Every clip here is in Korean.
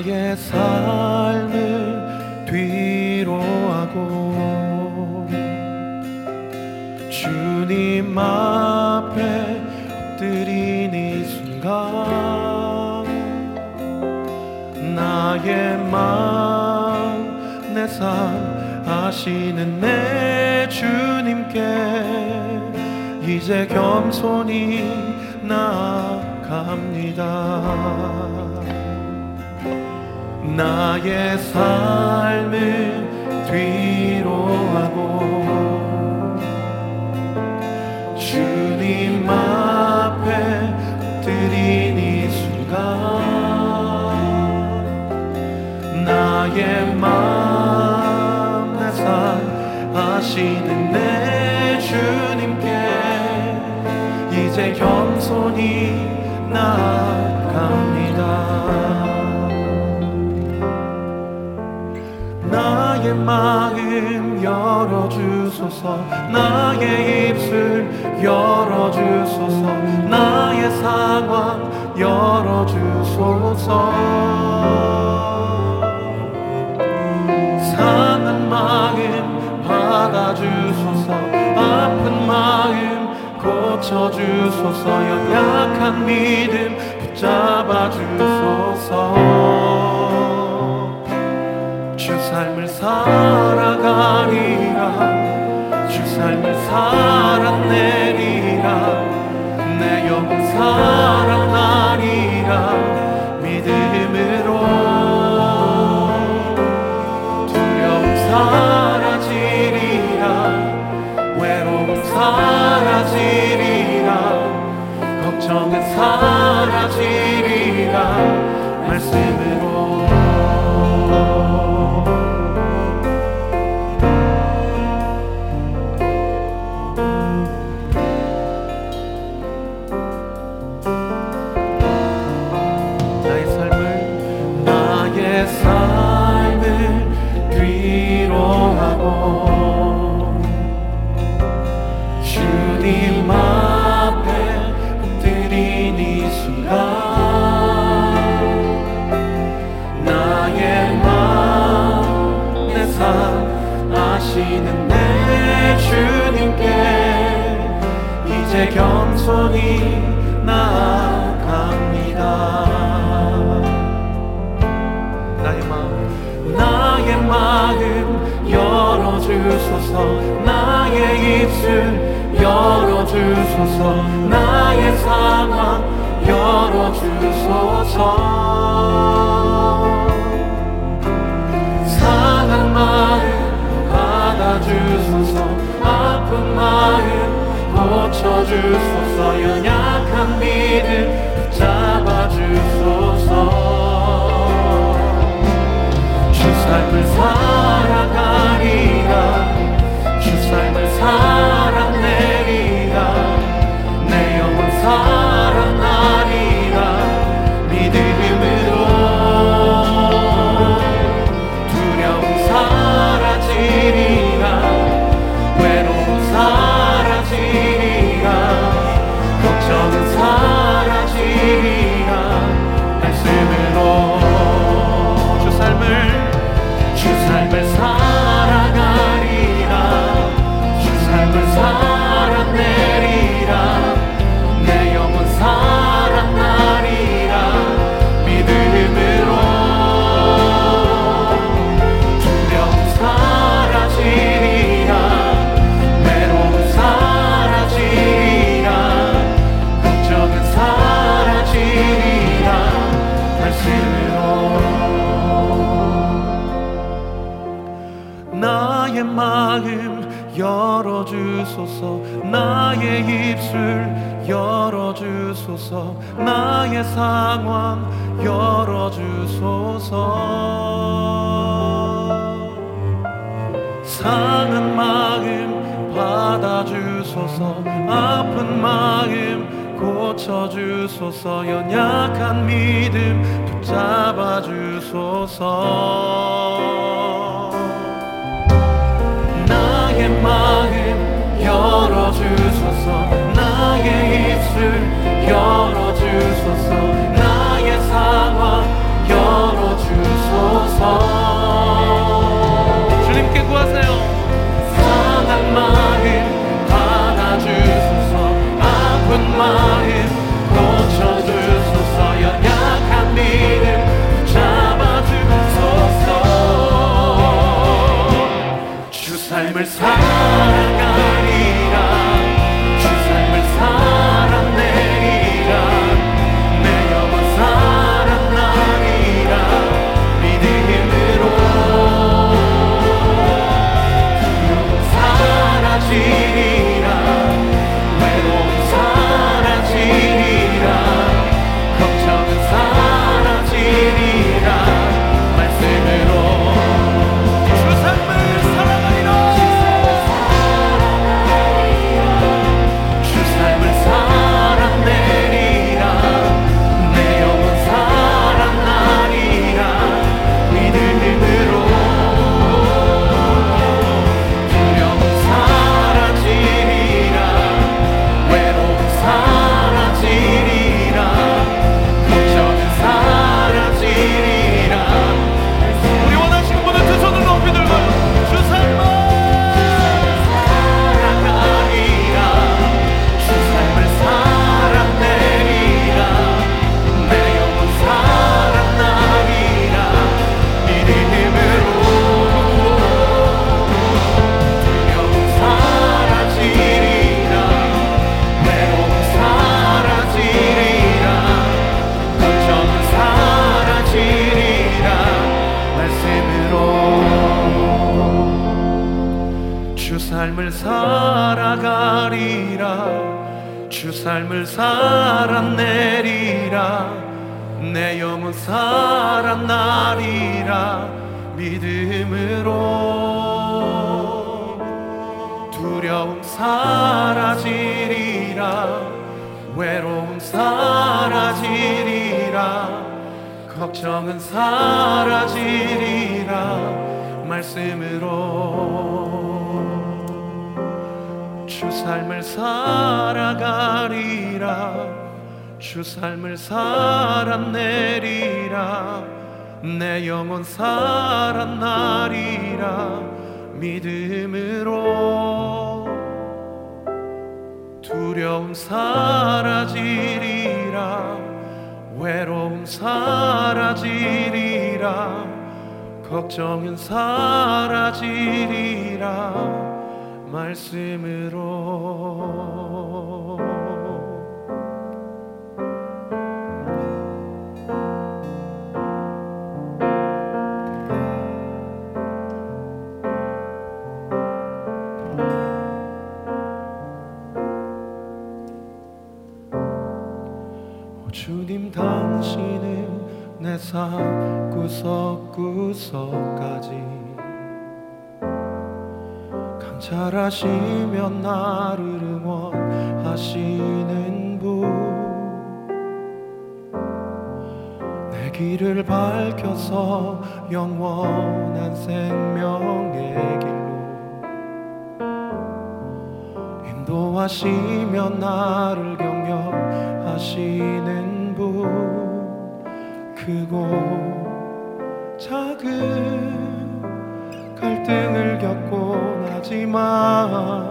나의 삶을 뒤로하고 주님 앞에 엎드린 이 순간 나의 마음 내 삶 아시는 내 주님께 이제 겸손히 나갑니다 나의 삶을 뒤로하고 주님 앞에 드린 이 순간 나의 마음 내삶 아시는 내 주님께 이제 겸손히 나갑니다 나의 마음 열어주소서. 나의 입술 열어주소서. 나의 상황 열어주소서. 상한 마음 받아주소서. 아픈 마음 고쳐주소서. 연약한 믿음 붙잡아 주소서 주 삶을 살아가리라. 주 삶을 살아내리라. 내 영혼 살아나리라 겸손히 나아갑니다. 나의 마음 나의 마음 열어주소서. 나의 입술 열어주소서. 나의 상황 열어주소서. 상한 마음 받아주소서. 아픈 마음 주소서. 연약한 믿음 붙잡아 주소서. 주 삶을 살 상한 마음 받아주소서 아픈 마음 고쳐주소서 연약한 믿음 붙잡아주소서. 나의 마음 열어주소서 나의 입술 열어주소서 삶을 살아가리라. 주 삶을 살아내리라. 내 영혼 살아나리라. 믿음으로 두려움 사라지리라. 외로움 사라지리라. 걱정은 사라지리라. 말씀으로 주 삶을 살아가리라. 주 삶을 살아내리라. 내 영혼 살아나리라. 믿음으로 두려움 사라지리라. 외로움 사라지리라. 걱정은 사라지리라 말씀으로. 오 주님 당신은 내 삶 구석구석까지 감찰하시며 나를 응원하시는 분 내 길을 밝혀서 영원한 생명의 길로. 인도하시며 나를 격려하시는 분. 크고 작은 갈등을 겪곤 하지만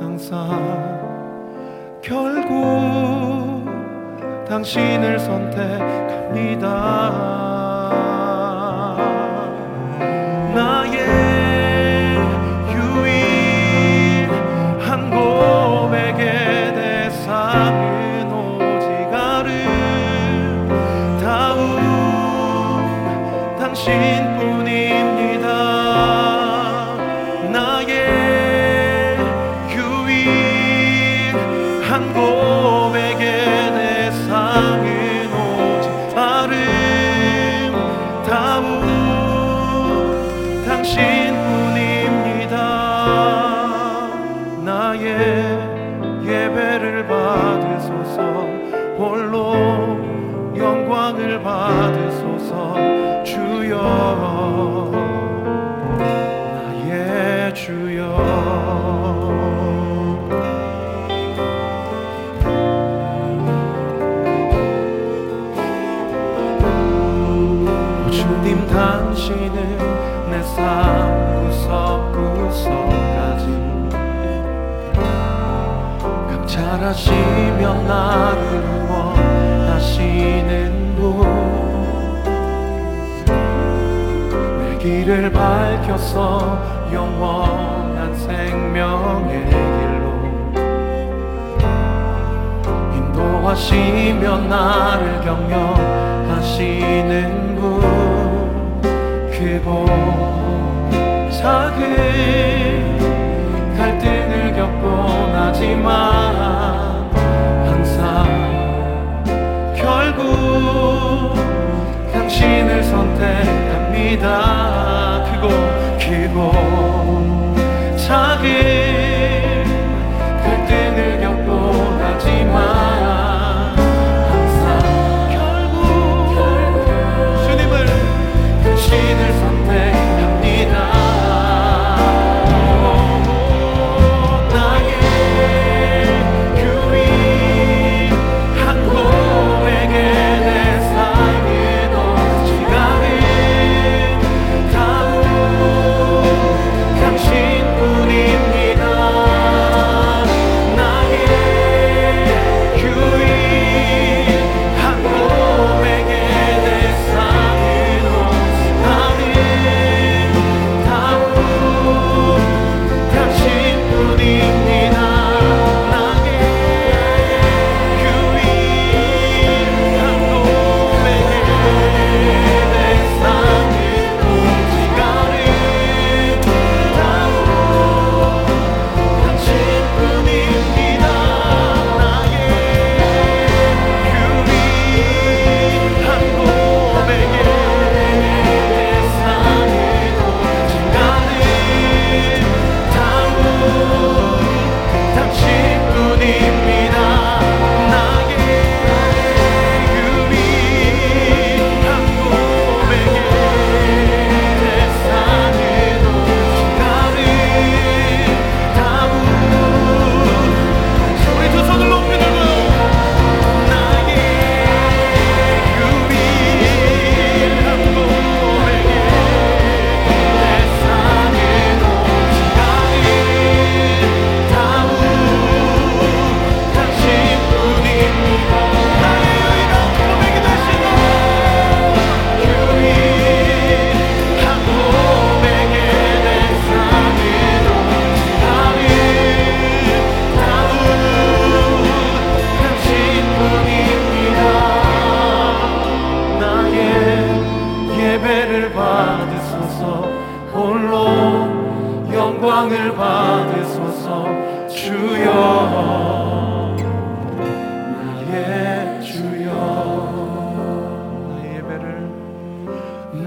항상 결국 당신을 선택합니다 당신뿐입니다. 나의 예배를 받으소서. 홀로 영광을 받으소서. 주여 나의 주여. 주님 당신은 세상 구석구석까지. 감찰하시며 나를 원하시는 분내 길을 밝혀서 영원한 생명의 길로. 인도하시면 나를 격려하시는 분. 그곳 어렵곤 하지만 항상 결국 당신을 선택합니다. 크고 길고 작은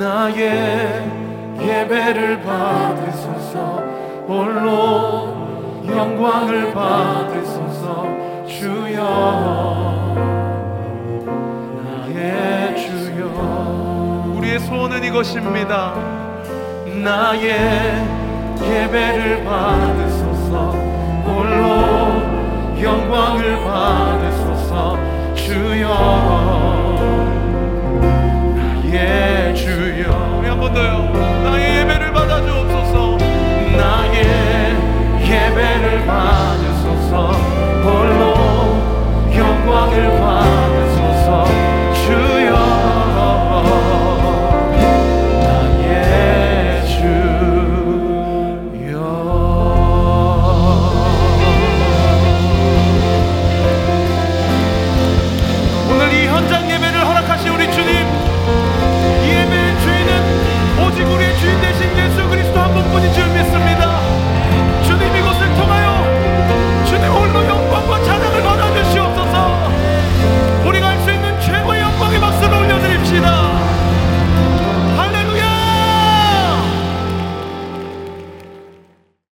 나의 예배를 받으소서. 홀로 영광을 받으소서. 주여 나의 주여. 우리의 소원은 이것입니다. 나의 예배를 받으소서. 홀로 영광을 받으소서.